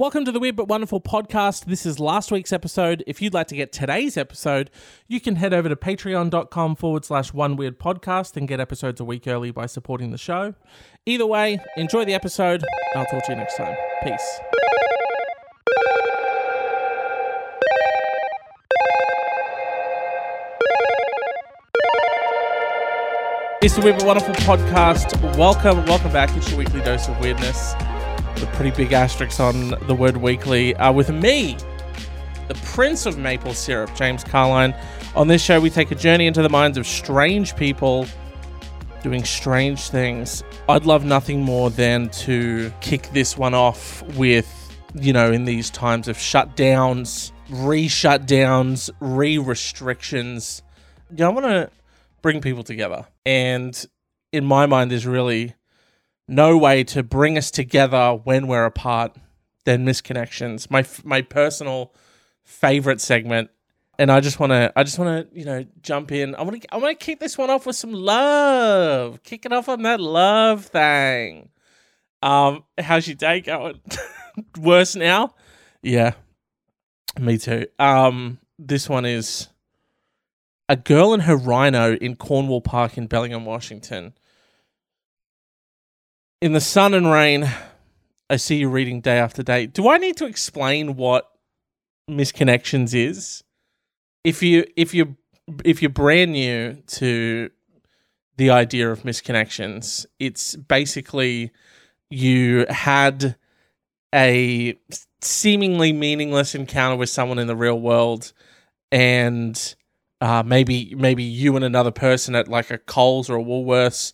Welcome to the Weird But Wonderful podcast. This is last week's episode. If you'd like to get today's episode, you can head over to patreon.com forward slash one weird podcast and get episodes a week early by supporting the show. Either way, enjoy the episode. I'll talk to you next time. Peace. It's the Weird But Wonderful podcast. Welcome, welcome back. It's your weekly dose of weirdness a pretty big asterisk on the word weekly uh, with me, the Prince of Maple Syrup, James Carline. On this show, we take a journey into the minds of strange people doing strange things. I'd love nothing more than to kick this one off with, you know, in these times of shutdowns, re shutdowns, re restrictions. You know, I want to bring people together. And in my mind, there's really no way to bring us together when we're apart than misconnections. My my personal favorite segment, and I just want to I just want to you know jump in. I want to I want to kick this one off with some love. Kick it off on that love thing. Um, how's your day going? Worse now? Yeah, me too. Um, this one is a girl and her rhino in Cornwall Park in Bellingham, Washington in the sun and rain, I see you reading day after day. Do I need to explain what misconnections is? If you if you if you're brand new to the idea of misconnections, it's basically you had a seemingly meaningless encounter with someone in the real world and uh, maybe maybe you and another person at like a Coles or a Woolworths,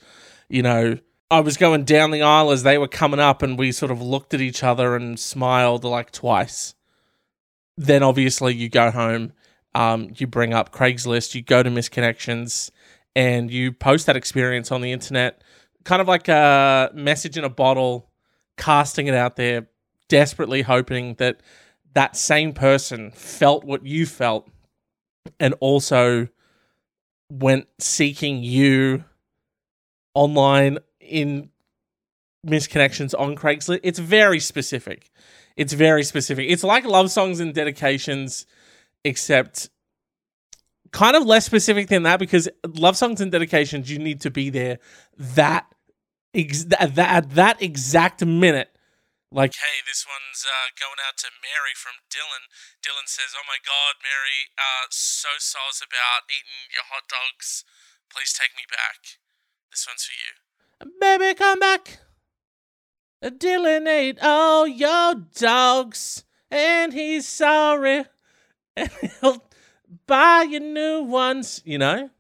you know, I was going down the aisle as they were coming up, and we sort of looked at each other and smiled like twice. Then obviously you go home, um, you bring up Craigslist, you go to Misconnections, and you post that experience on the internet, kind of like a message in a bottle, casting it out there, desperately hoping that that same person felt what you felt, and also went seeking you online in misconnections on Craigslist. It's very specific. It's very specific. It's like love songs and dedications, except kind of less specific than that because love songs and dedications you need to be there that ex- that, that that exact minute like hey this one's uh, going out to mary from dylan dylan says oh my god mary uh, so soz about eating your hot dogs please take me back this one's for you Baby, come back. Dylan ate all your dogs, and he's sorry, and he'll buy you new ones. You know,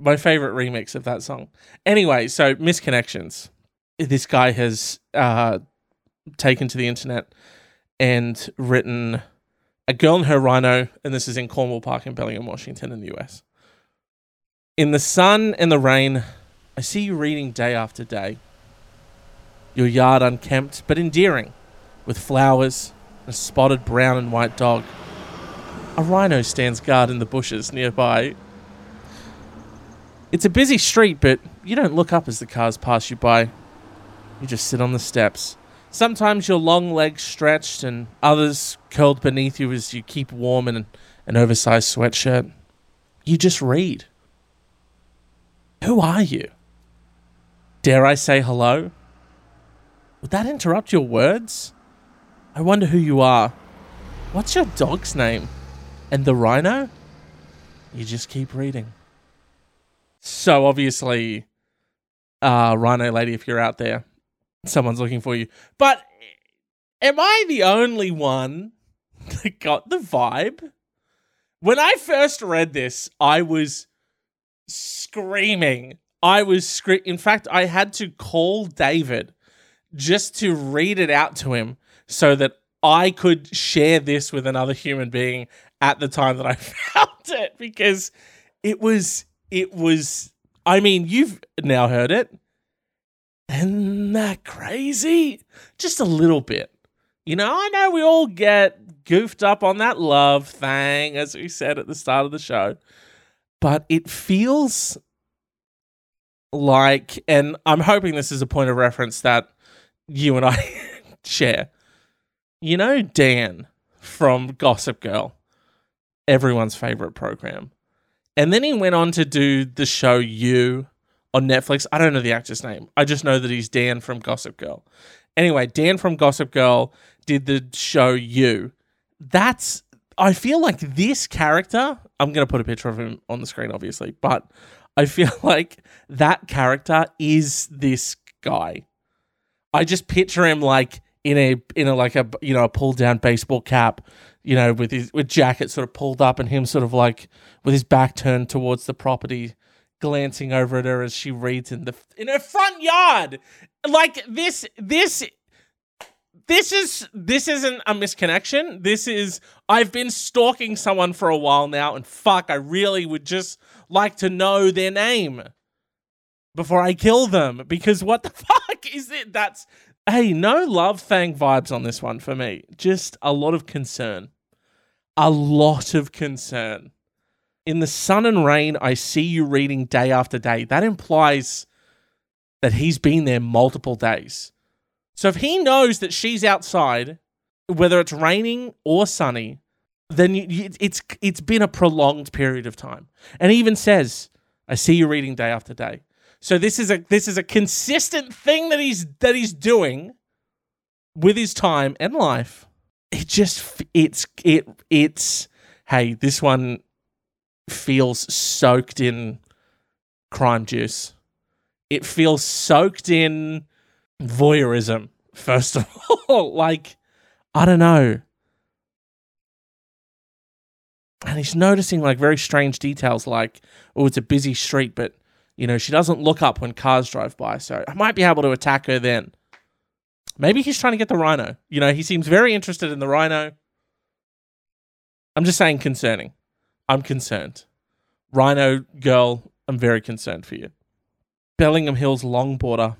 my favorite remix of that song. Anyway, so misconnections. This guy has uh, taken to the internet and written a girl and her rhino, and this is in Cornwall Park in Bellingham, Washington, in the US. In the sun and the rain, I see you reading day after day. Your yard unkempt but endearing, with flowers, and a spotted brown and white dog. A rhino stands guard in the bushes nearby. It's a busy street, but you don't look up as the cars pass you by. You just sit on the steps. Sometimes your long legs stretched, and others curled beneath you as you keep warm in an oversized sweatshirt. You just read. Who are you? Dare I say hello? Would that interrupt your words? I wonder who you are. What's your dog's name? And the rhino? You just keep reading. So obviously, uh, Rhino Lady, if you're out there, someone's looking for you. But am I the only one that got the vibe? When I first read this, I was screaming I was scre- in fact I had to call David just to read it out to him so that I could share this with another human being at the time that I found it because it was it was I mean you've now heard it. Isn't that crazy? Just a little bit. You know I know we all get goofed up on that love thing as we said at the start of the show but it feels like, and I'm hoping this is a point of reference that you and I share. You know Dan from Gossip Girl, everyone's favorite program. And then he went on to do the show You on Netflix. I don't know the actor's name. I just know that he's Dan from Gossip Girl. Anyway, Dan from Gossip Girl did the show You. That's I feel like this character, I'm going to put a picture of him on the screen obviously, but I feel like that character is this guy. I just picture him like in a in a like a you know a pulled down baseball cap, you know, with his with jacket sort of pulled up and him sort of like with his back turned towards the property, glancing over at her as she reads in the in her front yard. Like this this this is this isn't a misconnection. This is I've been stalking someone for a while now and fuck, I really would just like to know their name before I kill them because what the fuck is it? That's hey, no love thang vibes on this one for me. Just a lot of concern. A lot of concern. In the sun and rain, I see you reading day after day. That implies that he's been there multiple days. So if he knows that she's outside, whether it's raining or sunny, then you, you, it's it's been a prolonged period of time. And he even says, "I see you reading day after day." So this is a this is a consistent thing that he's that he's doing with his time and life. It just it's it it's hey, this one feels soaked in crime juice. It feels soaked in voyeurism, first of all. like, I don't know. And he's noticing like very strange details, like, oh, it's a busy street, but you know, she doesn't look up when cars drive by, so I might be able to attack her then. Maybe he's trying to get the rhino. You know, he seems very interested in the rhino. I'm just saying concerning. I'm concerned. Rhino girl, I'm very concerned for you. Bellingham Hills longboarder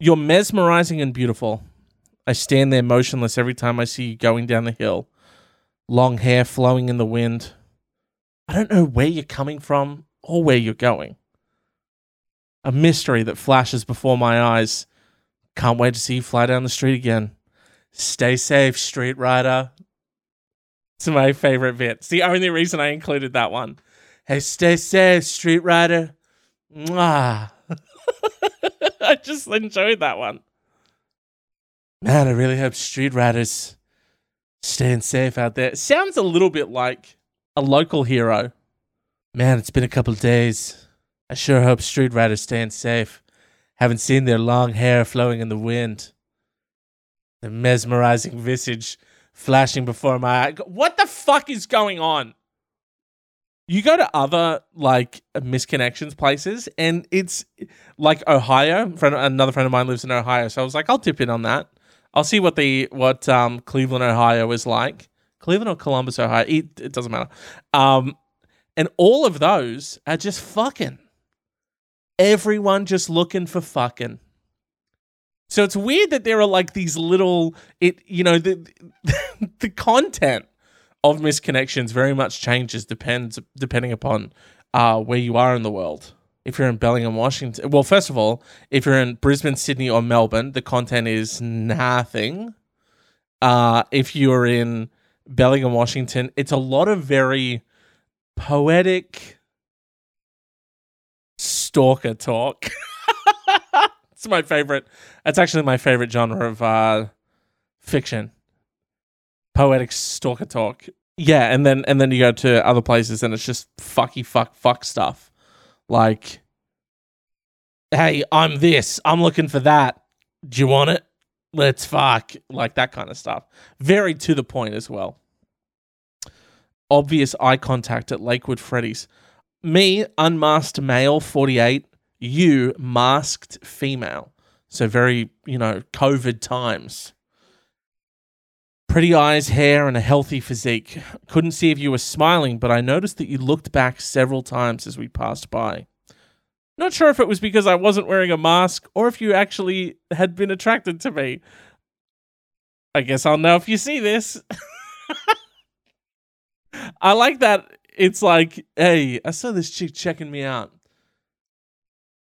you're mesmerizing and beautiful. I stand there motionless every time I see you going down the hill. Long hair flowing in the wind. I don't know where you're coming from or where you're going. A mystery that flashes before my eyes. Can't wait to see you fly down the street again. Stay safe, street rider. It's my favorite bit. It's the only reason I included that one. Hey, stay safe, street rider. Mwah. I just enjoyed that one. Man, I really hope Street Riders staying safe out there. sounds a little bit like a local hero. Man, it's been a couple days. I sure hope Street Riders staying safe. Haven't seen their long hair flowing in the wind. The mesmerizing visage flashing before my eye. What the fuck is going on? You go to other like misconnections places and it's like ohio. Friend, another friend of mine lives in ohio so i was like i'll dip in on that. I'll see what the what um cleveland ohio is like. Cleveland or columbus ohio it, it doesn't matter. Um and all of those are just fucking. Everyone just looking for fucking. So it's weird that there are like these little it you know the the content of misconnections very much changes depends depending upon uh, where you are in the world. If you're in Bellingham, Washington, well, first of all, if you're in Brisbane, Sydney, or Melbourne, the content is nothing. Uh, if you're in Bellingham, Washington, it's a lot of very poetic stalker talk. it's my favorite. It's actually my favorite genre of uh, fiction poetic stalker talk. Yeah, and then and then you go to other places and it's just fucky fuck fuck stuff. Like hey, I'm this. I'm looking for that. Do you want it? Let's fuck. Like that kind of stuff. Very to the point as well. Obvious eye contact at Lakewood Freddy's. Me, unmasked male, 48. You, masked female. So very, you know, COVID times. Pretty eyes, hair, and a healthy physique. Couldn't see if you were smiling, but I noticed that you looked back several times as we passed by. Not sure if it was because I wasn't wearing a mask or if you actually had been attracted to me. I guess I'll know if you see this. I like that it's like, hey, I saw this chick checking me out.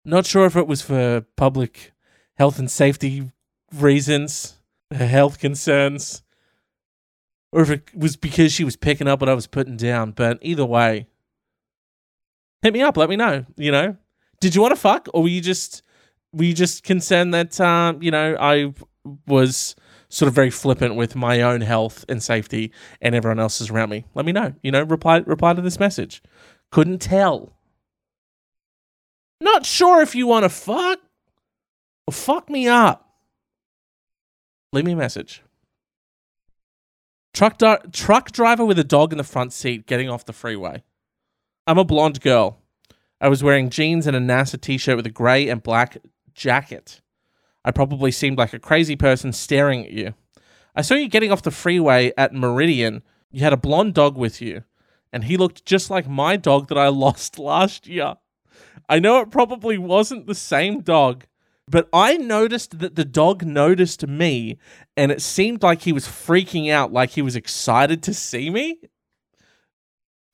Not sure if it was for public health and safety reasons health concerns, or if it was because she was picking up what I was putting down. But either way, hit me up. Let me know. You know, did you want to fuck, or were you just were you just concerned that um, you know I was sort of very flippant with my own health and safety and everyone else's around me? Let me know. You know, reply reply to this message. Couldn't tell. Not sure if you want to fuck. Well, fuck me up. Leave me a message. Truck, di- truck driver with a dog in the front seat getting off the freeway. I'm a blonde girl. I was wearing jeans and a NASA t shirt with a grey and black jacket. I probably seemed like a crazy person staring at you. I saw you getting off the freeway at Meridian. You had a blonde dog with you, and he looked just like my dog that I lost last year. I know it probably wasn't the same dog, but I noticed that the dog noticed me, and it seemed like he was freaking out, like he was excited to see me.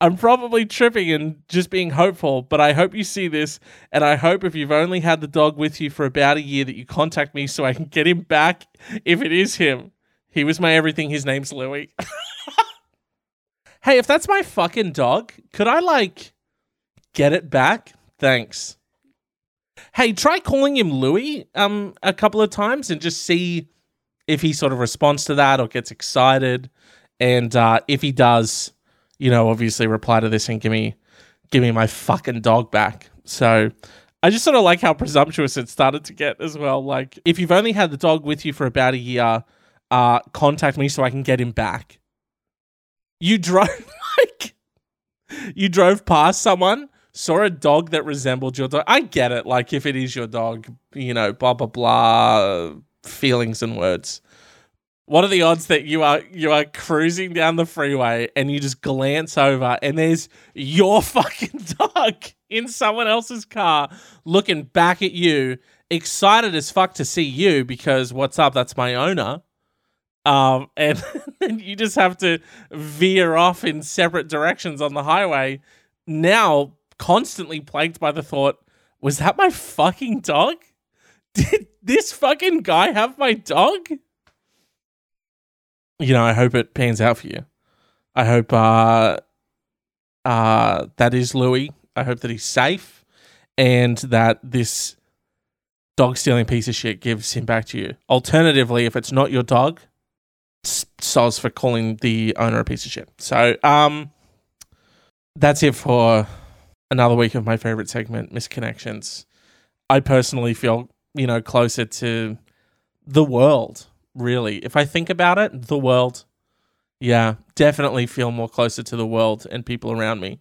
I'm probably tripping and just being hopeful, but I hope you see this. And I hope if you've only had the dog with you for about a year that you contact me so I can get him back if it is him. He was my everything. His name's Louie. hey, if that's my fucking dog, could I like get it back? Thanks. Hey, try calling him Louie um a couple of times and just see if he sort of responds to that or gets excited. And uh, if he does, you know, obviously reply to this and give me give me my fucking dog back. So I just sort of like how presumptuous it started to get as well. Like if you've only had the dog with you for about a year, uh, contact me so I can get him back. You drove like you drove past someone, saw a dog that resembled your dog. I get it. Like if it is your dog, you know, blah blah blah, feelings and words. What are the odds that you are you are cruising down the freeway and you just glance over and there's your fucking dog in someone else's car looking back at you, excited as fuck to see you because what's up? That's my owner. Um, and, and you just have to veer off in separate directions on the highway. Now, constantly plagued by the thought, was that my fucking dog? Did this fucking guy have my dog? you know, I hope it pans out for you. I hope uh, uh, that is Louie. I hope that he's safe and that this dog stealing piece of shit gives him back to you. Alternatively, if it's not your dog, soz for calling the owner a piece of shit. So, um, that's it for another week of my favorite segment, Misconnections. I personally feel, you know, closer to the world really. If I think about it, the world, yeah, definitely feel more closer to the world and people around me.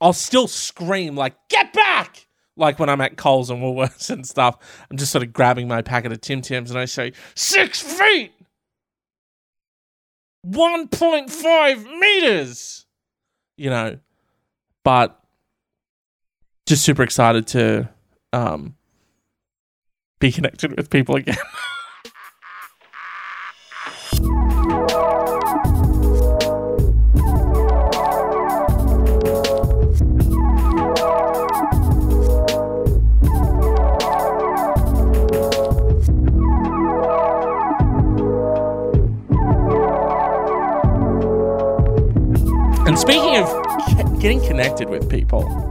I'll still scream like, get back! Like when I'm at Coles and Woolworths and stuff. I'm just sort of grabbing my packet of Tim Tams and I say, six feet! 1.5 meters! You know, but just super excited to um, be connected with people again. And speaking of getting connected with people,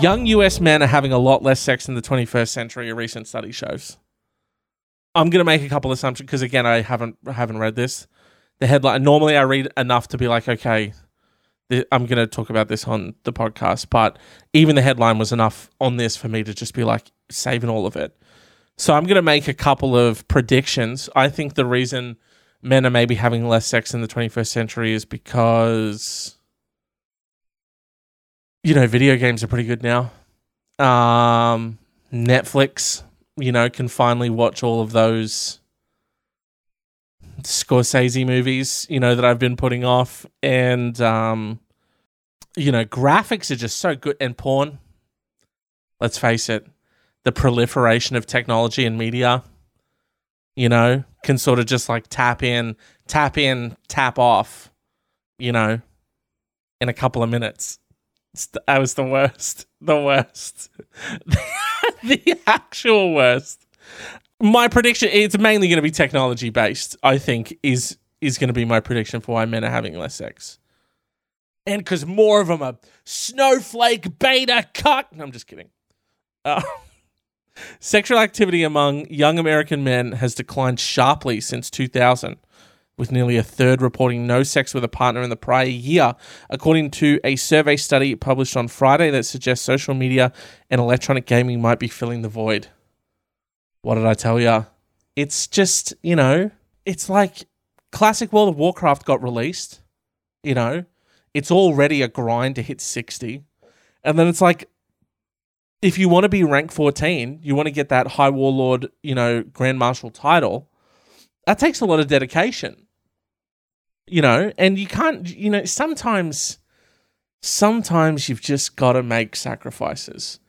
young US men are having a lot less sex in the 21st century, a recent study shows. I'm going to make a couple assumptions because again, I haven't haven't read this. The headline normally I read enough to be like, okay, I'm going to talk about this on the podcast, but even the headline was enough on this for me to just be like saving all of it. So I'm going to make a couple of predictions. I think the reason men are maybe having less sex in the 21st century is because you know video games are pretty good now. Um netflix you know can finally watch all of those scorsese movies you know that i've been putting off. And um you know graphics are just so good. And porn let's face it the proliferation of technology and media you know, can sort of just like tap in, tap in, tap off, you know, in a couple of minutes. That was the worst. The worst. the actual worst. my prediction it's mainly going to be technology based i think is is going to be my prediction for why men are having less sex and because more of them are snowflake beta cuck no, i'm just kidding uh, sexual activity among young american men has declined sharply since 2000 with nearly a third reporting no sex with a partner in the prior year, according to a survey study published on Friday that suggests social media and electronic gaming might be filling the void. What did I tell ya? It's just, you know, it's like classic World of Warcraft got released, you know, it's already a grind to hit 60. And then it's like, if you want to be rank 14, you want to get that High Warlord, you know, Grand Marshal title, that takes a lot of dedication you know, and you can't, you know, sometimes, sometimes you've just got to make sacrifices,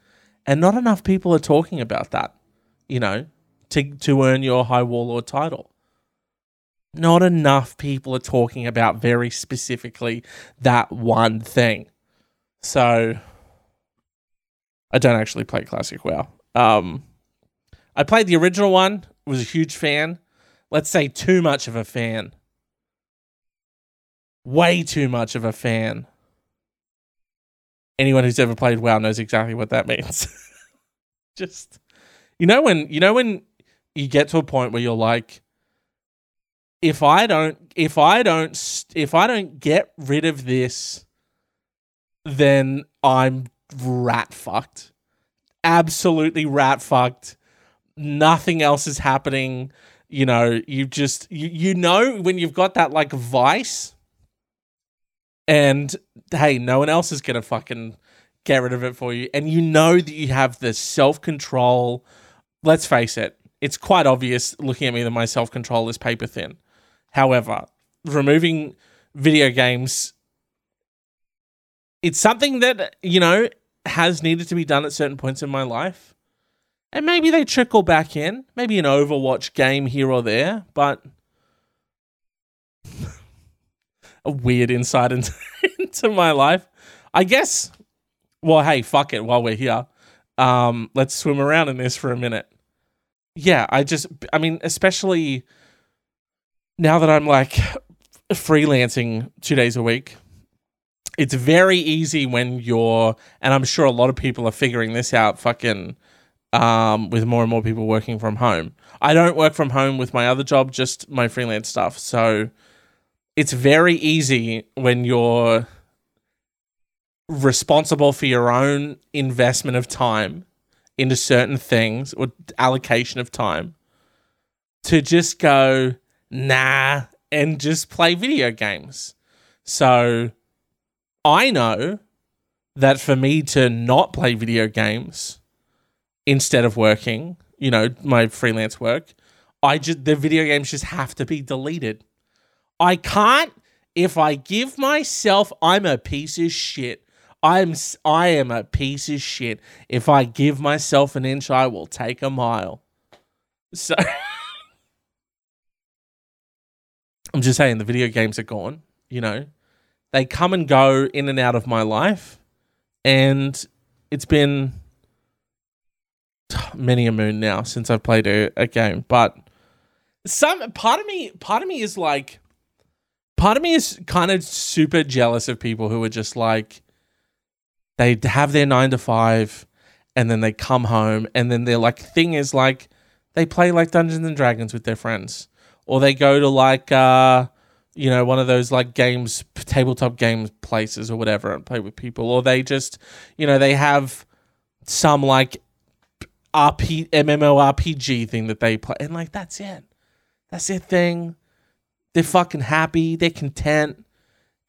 and not enough people are talking about that, you know, to to earn your High Warlord title. Not enough people are talking about very specifically that one thing. So, I don't actually play Classic WoW. Um, I played the original one. Was a huge fan. Let's say too much of a fan way too much of a fan. Anyone who's ever played WoW knows exactly what that means. Just you know when you know when you get to a point where you're like if I don't if I don't if I don't get rid of this then I'm rat fucked. Absolutely rat fucked. Nothing else is happening. You know, you just you you know when you've got that like vice and hey, no one else is gonna fucking get rid of it for you. And you know that you have the self control. Let's face it, it's quite obvious looking at me that my self control is paper thin. However, removing video games, it's something that, you know, has needed to be done at certain points in my life. And maybe they trickle back in, maybe an Overwatch game here or there, but a weird insight into, into my life. I guess. Well, hey, fuck it. While we're here, um, let's swim around in this for a minute. Yeah, I just, I mean, especially now that I'm like freelancing two days a week. It's very easy when you're, and I'm sure a lot of people are figuring this out. Fucking, um, with more and more people working from home. I don't work from home with my other job, just my freelance stuff. So it's very easy when you're responsible for your own investment of time into certain things or allocation of time to just go nah and just play video games. So I know that for me to not play video games instead of working, you know, my freelance work, I just the video games just have to be deleted. I can't if I give myself I'm a piece of shit. I'm I am a piece of shit. If I give myself an inch, I will take a mile. So I'm just saying the video games are gone, you know. They come and go in and out of my life and it's been many a moon now since I've played a, a game, but some part of me part of me is like part of me is kind of super jealous of people who are just like they have their nine to five and then they come home and then their like thing is like they play like Dungeons and Dragons with their friends. Or they go to like uh you know one of those like games tabletop games places or whatever and play with people. Or they just you know they have some like RP MMORPG thing that they play. And like that's it. That's their thing they're fucking happy. They're content.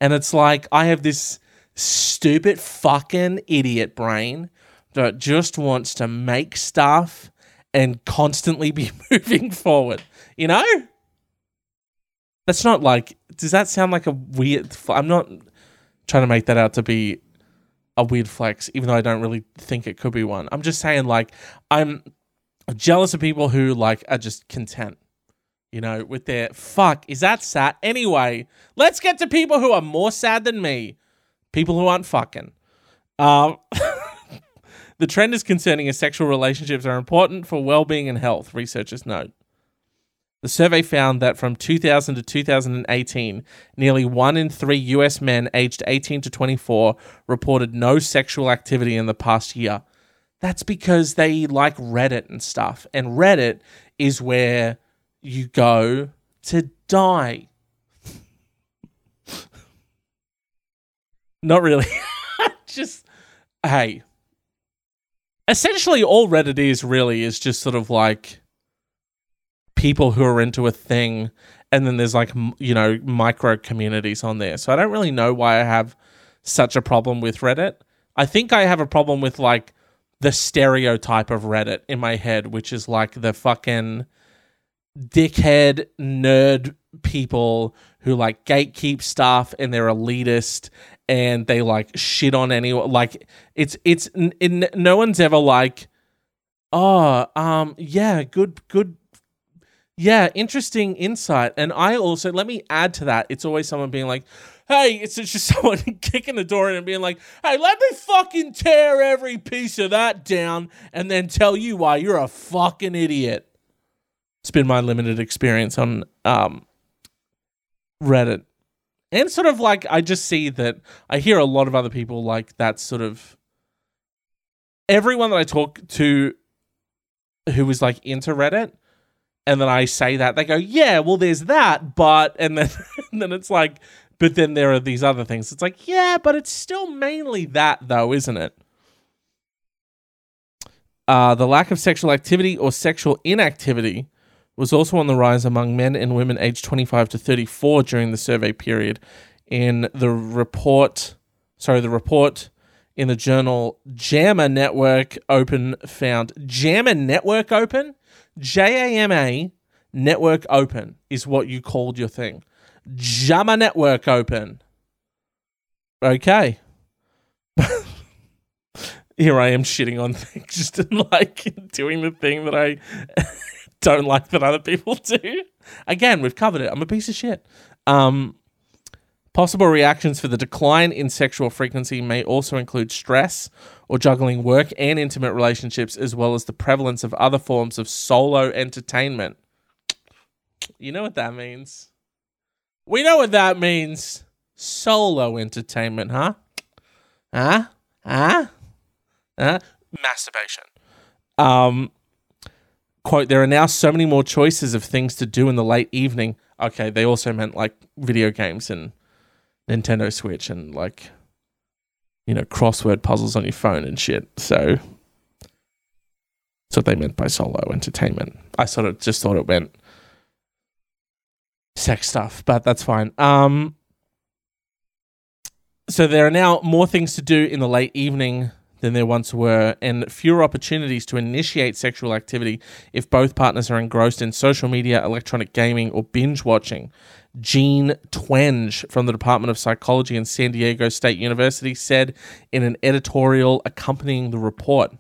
And it's like, I have this stupid fucking idiot brain that just wants to make stuff and constantly be moving forward. You know? That's not like, does that sound like a weird, I'm not trying to make that out to be a weird flex, even though I don't really think it could be one. I'm just saying, like, I'm jealous of people who, like, are just content you know, with their fuck, is that sad? Anyway, let's get to people who are more sad than me. People who aren't fucking. Um, The trend is concerning as sexual relationships are important for well being and health, researchers note. The survey found that from 2000 to 2018, nearly one in three US men aged 18 to 24 reported no sexual activity in the past year. That's because they like Reddit and stuff. And Reddit is where you go to die. Not really. just, hey. Essentially, all Reddit is really is just sort of like people who are into a thing and then there's like you know micro communities on there so i don't really know why i have such a problem with reddit i think i have a problem with like the stereotype of reddit in my head which is like the fucking dickhead nerd people who like gatekeep stuff and they're elitist and they like shit on anyone like it's it's it, no one's ever like oh um yeah good good yeah, interesting insight. And I also let me add to that. It's always someone being like, "Hey," it's just someone kicking the door in and being like, "Hey, let me fucking tear every piece of that down and then tell you why you're a fucking idiot." It's been my limited experience on um, Reddit. And sort of like I just see that I hear a lot of other people like that sort of everyone that I talk to who was like into Reddit and then I say that they go, yeah, well, there's that, but and then and then it's like, but then there are these other things. It's like, yeah, but it's still mainly that though, isn't it? Uh, the lack of sexual activity or sexual inactivity was also on the rise among men and women aged 25 to 34 during the survey period. In the report, sorry, the report in the journal JAMA Network Open found JAMA Network Open JAMA Network Open is what you called your thing. JAMA Network Open. Okay. Here I am shitting on things just like doing the thing that I don't like that other people do. Again, we've covered it. I'm a piece of shit. Um, Possible reactions for the decline in sexual frequency may also include stress or juggling work and intimate relationships, as well as the prevalence of other forms of solo entertainment. You know what that means? We know what that means. Solo entertainment, huh? Huh? Huh? Huh? Masturbation. Um, quote, there are now so many more choices of things to do in the late evening. Okay, they also meant like video games and Nintendo Switch and like you know crossword puzzles on your phone and shit. So that's what they meant by solo entertainment. I sort of just thought it meant sex stuff, but that's fine. Um, so there are now more things to do in the late evening than there once were, and fewer opportunities to initiate sexual activity if both partners are engrossed in social media, electronic gaming, or binge watching. Jean Twenge from the Department of Psychology in San Diego State University said in an editorial accompanying the report.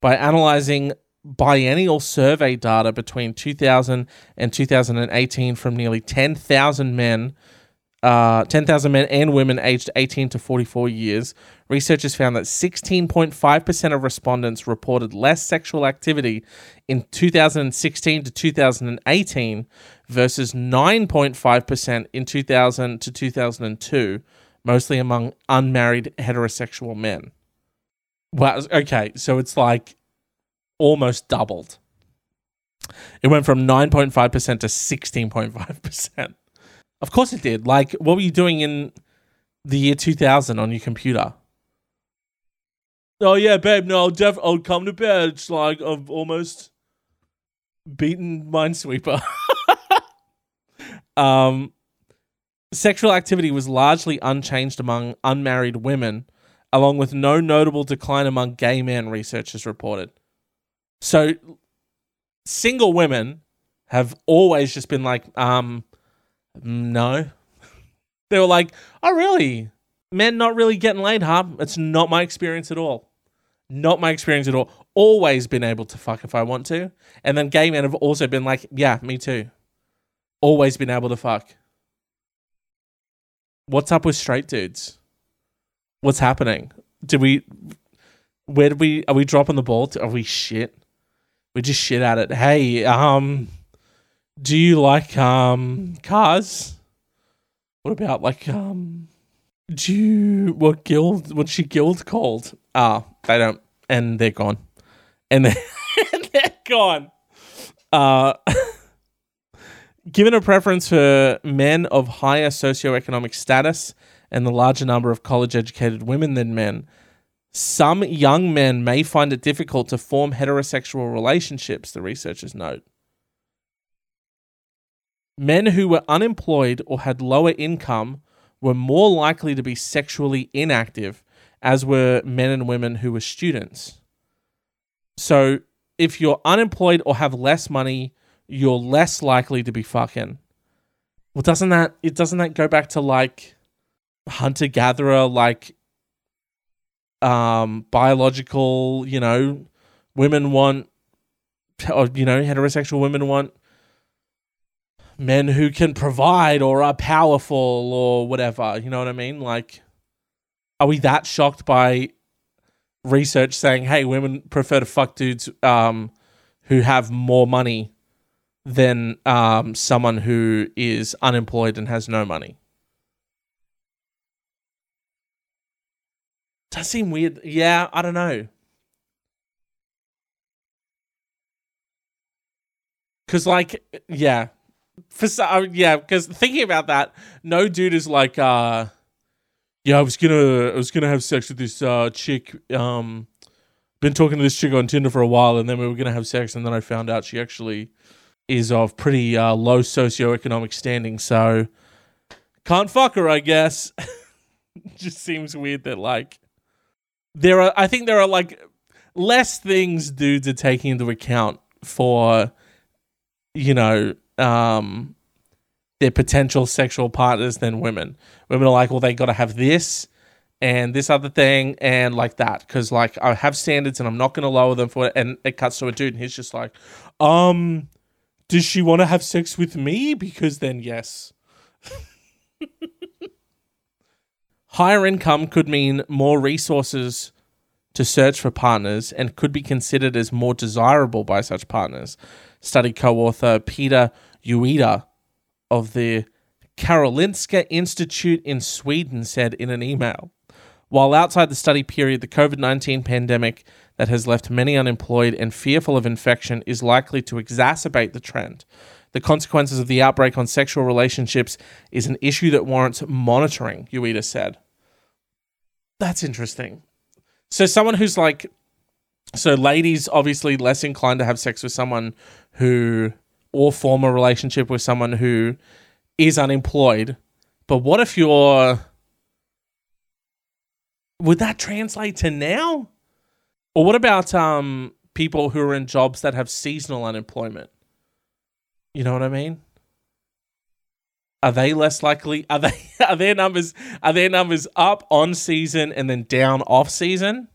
By analyzing biennial survey data between 2000 and 2018 from nearly 10,000 men uh, 10,000 men and women aged 18 to 44 years, researchers found that 16.5% of respondents reported less sexual activity in 2016 to 2018 versus 9.5% in 2000 to 2002, mostly among unmarried heterosexual men. Well, okay, so it's like almost doubled. It went from 9.5% to 16.5%. Of course it did. Like, what were you doing in the year 2000 on your computer? Oh yeah, babe. No, I'll def- I'll come to bed. It's like I've almost beaten Minesweeper. um, sexual activity was largely unchanged among unmarried women, along with no notable decline among gay men. Researchers reported. So, single women have always just been like, um, no. They were like, oh, really? Men not really getting laid, huh? It's not my experience at all. Not my experience at all. Always been able to fuck if I want to. And then gay men have also been like, yeah, me too. Always been able to fuck. What's up with straight dudes? What's happening? Do we Where did we are we dropping the ball? To, are we shit? We just shit at it. Hey, um, do you like um cars? What about like um do you what guild what's she guild called? Ah, they don't and they're gone. And they're, and they're gone. Uh given a preference for men of higher socioeconomic status and the larger number of college educated women than men, some young men may find it difficult to form heterosexual relationships, the researchers note. Men who were unemployed or had lower income were more likely to be sexually inactive, as were men and women who were students. So, if you're unemployed or have less money, you're less likely to be fucking. Well, doesn't that it doesn't that go back to like hunter gatherer, like um biological, you know, women want or you know, heterosexual women want men who can provide or are powerful or whatever. You know what I mean? Like, are we that shocked by research saying, hey, women prefer to fuck dudes um, who have more money than um, someone who is unemployed and has no money? Does seem weird. Yeah, I don't know. Cause like, yeah, for so, yeah, because thinking about that, no dude is like, uh, yeah, I was gonna, I was gonna have sex with this uh, chick. Um, been talking to this chick on Tinder for a while, and then we were gonna have sex, and then I found out she actually is of pretty uh, low socioeconomic standing, so can't fuck her, I guess. Just seems weird that like there are. I think there are like less things dudes are taking into account for, you know, um, their potential sexual partners than women. Women are like, well, they got to have this and this other thing and like that because like I have standards and I'm not going to lower them for it. And it cuts to a dude and he's just like, um, does she want to have sex with me? Because then yes. Higher income could mean more resources to search for partners and could be considered as more desirable by such partners. Study co author Peter Ueda of the Karolinska Institute in Sweden said in an email. While outside the study period, the COVID 19 pandemic that has left many unemployed and fearful of infection is likely to exacerbate the trend. The consequences of the outbreak on sexual relationships is an issue that warrants monitoring, Ueda said. That's interesting. So, someone who's like, so ladies obviously less inclined to have sex with someone who or form a relationship with someone who is unemployed. But what if you're. Would that translate to now? Or what about um, people who are in jobs that have seasonal unemployment? You know what I mean? Are they less likely? Are they are their numbers are their numbers up on season and then down off season?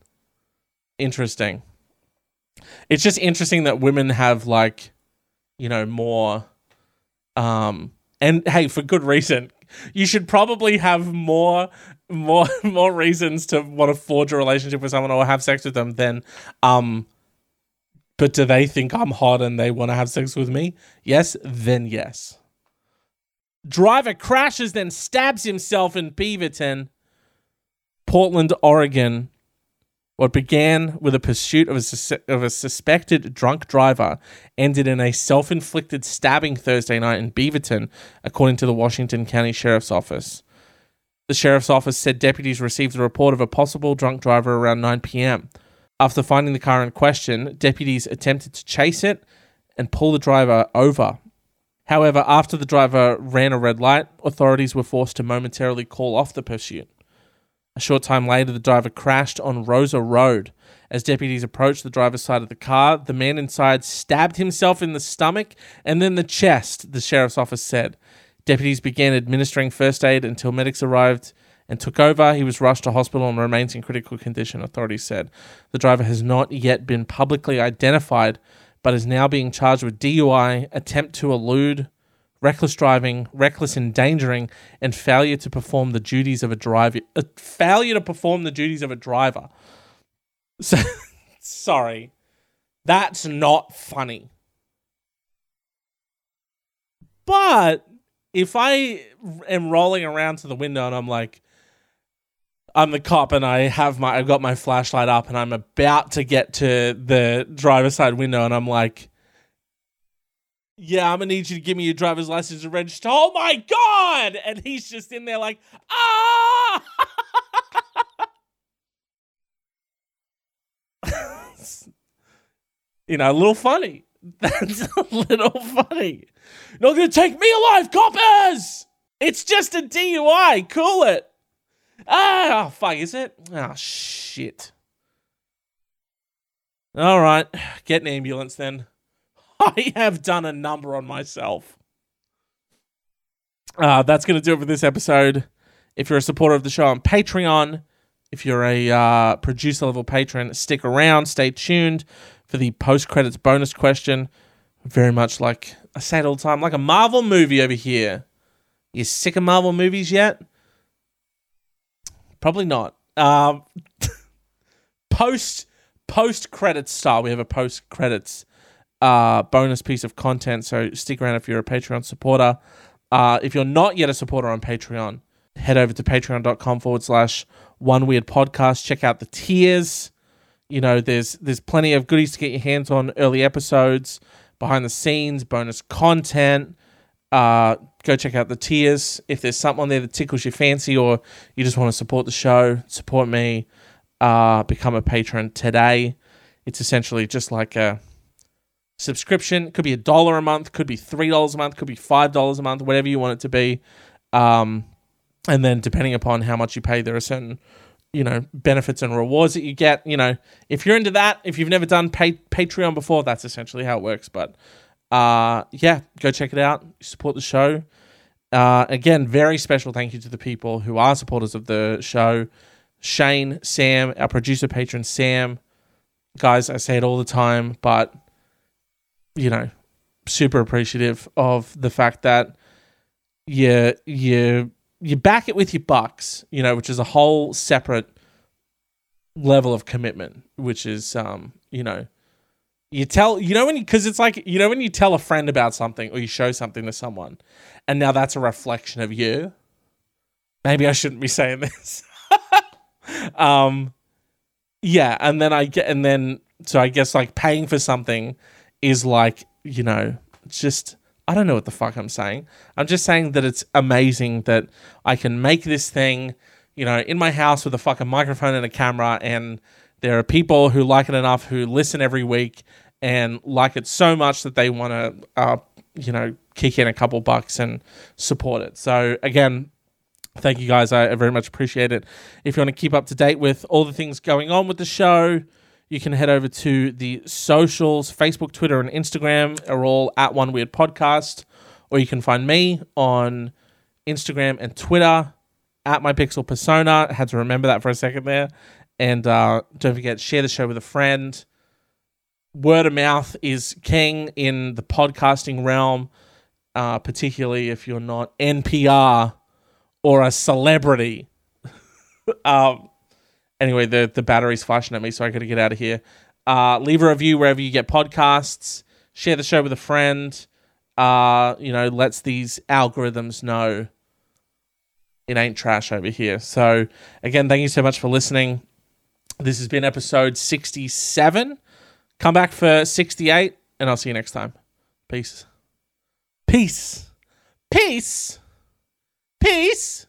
Interesting. It's just interesting that women have like you know, more um and hey, for good reason. You should probably have more more more reasons to want to forge a relationship with someone or have sex with them than um but do they think I'm hot and they want to have sex with me? Yes, then yes. Driver crashes, then stabs himself in Beaverton, Portland, Oregon, what began with a pursuit of a, sus- of a suspected drunk driver ended in a self inflicted stabbing Thursday night in Beaverton, according to the Washington County Sheriff's Office. The Sheriff's Office said deputies received a report of a possible drunk driver around 9 p.m. After finding the car in question, deputies attempted to chase it and pull the driver over. However, after the driver ran a red light, authorities were forced to momentarily call off the pursuit. A short time later, the driver crashed on Rosa Road. As deputies approached the driver's side of the car, the man inside stabbed himself in the stomach and then the chest, the sheriff's office said. Deputies began administering first aid until medics arrived and took over. He was rushed to hospital and remains in critical condition, authorities said. The driver has not yet been publicly identified, but is now being charged with DUI, attempt to elude reckless driving, reckless endangering, and failure to perform the duties of a driver. Uh, failure to perform the duties of a driver. So, sorry. That's not funny. But if I am rolling around to the window and I'm like, I'm the cop and I have my I've got my flashlight up and I'm about to get to the driver's side window and I'm like, yeah, I'm gonna need you to give me your driver's license and register. Oh my god! And he's just in there like, ah! you know, a little funny. That's a little funny. Not gonna take me alive, coppers! It's just a DUI. Cool it. Ah, oh, fuck, is it? Oh, shit. All right, get an ambulance then. I have done a number on myself. Uh, that's going to do it for this episode. If you're a supporter of the show on Patreon, if you're a uh, producer level patron, stick around, stay tuned for the post credits bonus question. Very much like I say it all the time, like a Marvel movie over here. You sick of Marvel movies yet? Probably not. Um, post post credits style. We have a post credits uh, bonus piece of content. So stick around if you're a Patreon supporter. Uh, if you're not yet a supporter on Patreon, head over to patreon.com forward slash one weird podcast. Check out the tiers. You know, there's there's plenty of goodies to get your hands on, early episodes, behind the scenes, bonus content. Uh, go check out the tiers. If there's something on there that tickles your fancy or you just want to support the show, support me, uh, become a patron today. It's essentially just like a subscription. Could be a dollar a month, could be three dollars a month, could be five dollars a month, whatever you want it to be. Um, and then depending upon how much you pay, there are certain you know benefits and rewards that you get. You know, if you're into that, if you've never done pay- Patreon before, that's essentially how it works. But uh, yeah, go check it out. Support the show. Uh, again, very special thank you to the people who are supporters of the show. Shane, Sam, our producer patron Sam. Guys, I say it all the time, but you know, super appreciative of the fact that you you you back it with your bucks, you know, which is a whole separate level of commitment, which is um, you know, you tell you know when because it's like you know when you tell a friend about something or you show something to someone, and now that's a reflection of you. Maybe I shouldn't be saying this. um, yeah, and then I get and then so I guess like paying for something is like, you know, just I don't know what the fuck I'm saying. I'm just saying that it's amazing that I can make this thing, you know, in my house with a fucking microphone and a camera and there are people who like it enough who listen every week and like it so much that they want to uh, you know, kick in a couple bucks and support it. So again, thank you guys. I very much appreciate it. If you want to keep up to date with all the things going on with the show, you can head over to the socials Facebook, Twitter, and Instagram are all at One Weird Podcast. Or you can find me on Instagram and Twitter at my Pixel Persona. I had to remember that for a second there. And uh, don't forget, share the show with a friend. Word of mouth is king in the podcasting realm, uh, particularly if you're not NPR or a celebrity. um, anyway, the the battery's flashing at me, so I got to get out of here. Uh, leave a review wherever you get podcasts. Share the show with a friend. Uh, you know, lets these algorithms know it ain't trash over here. So again, thank you so much for listening. This has been episode sixty-seven. Come back for sixty-eight, and I'll see you next time. Peace. Peace. Peace. Peace.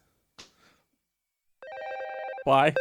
Bye.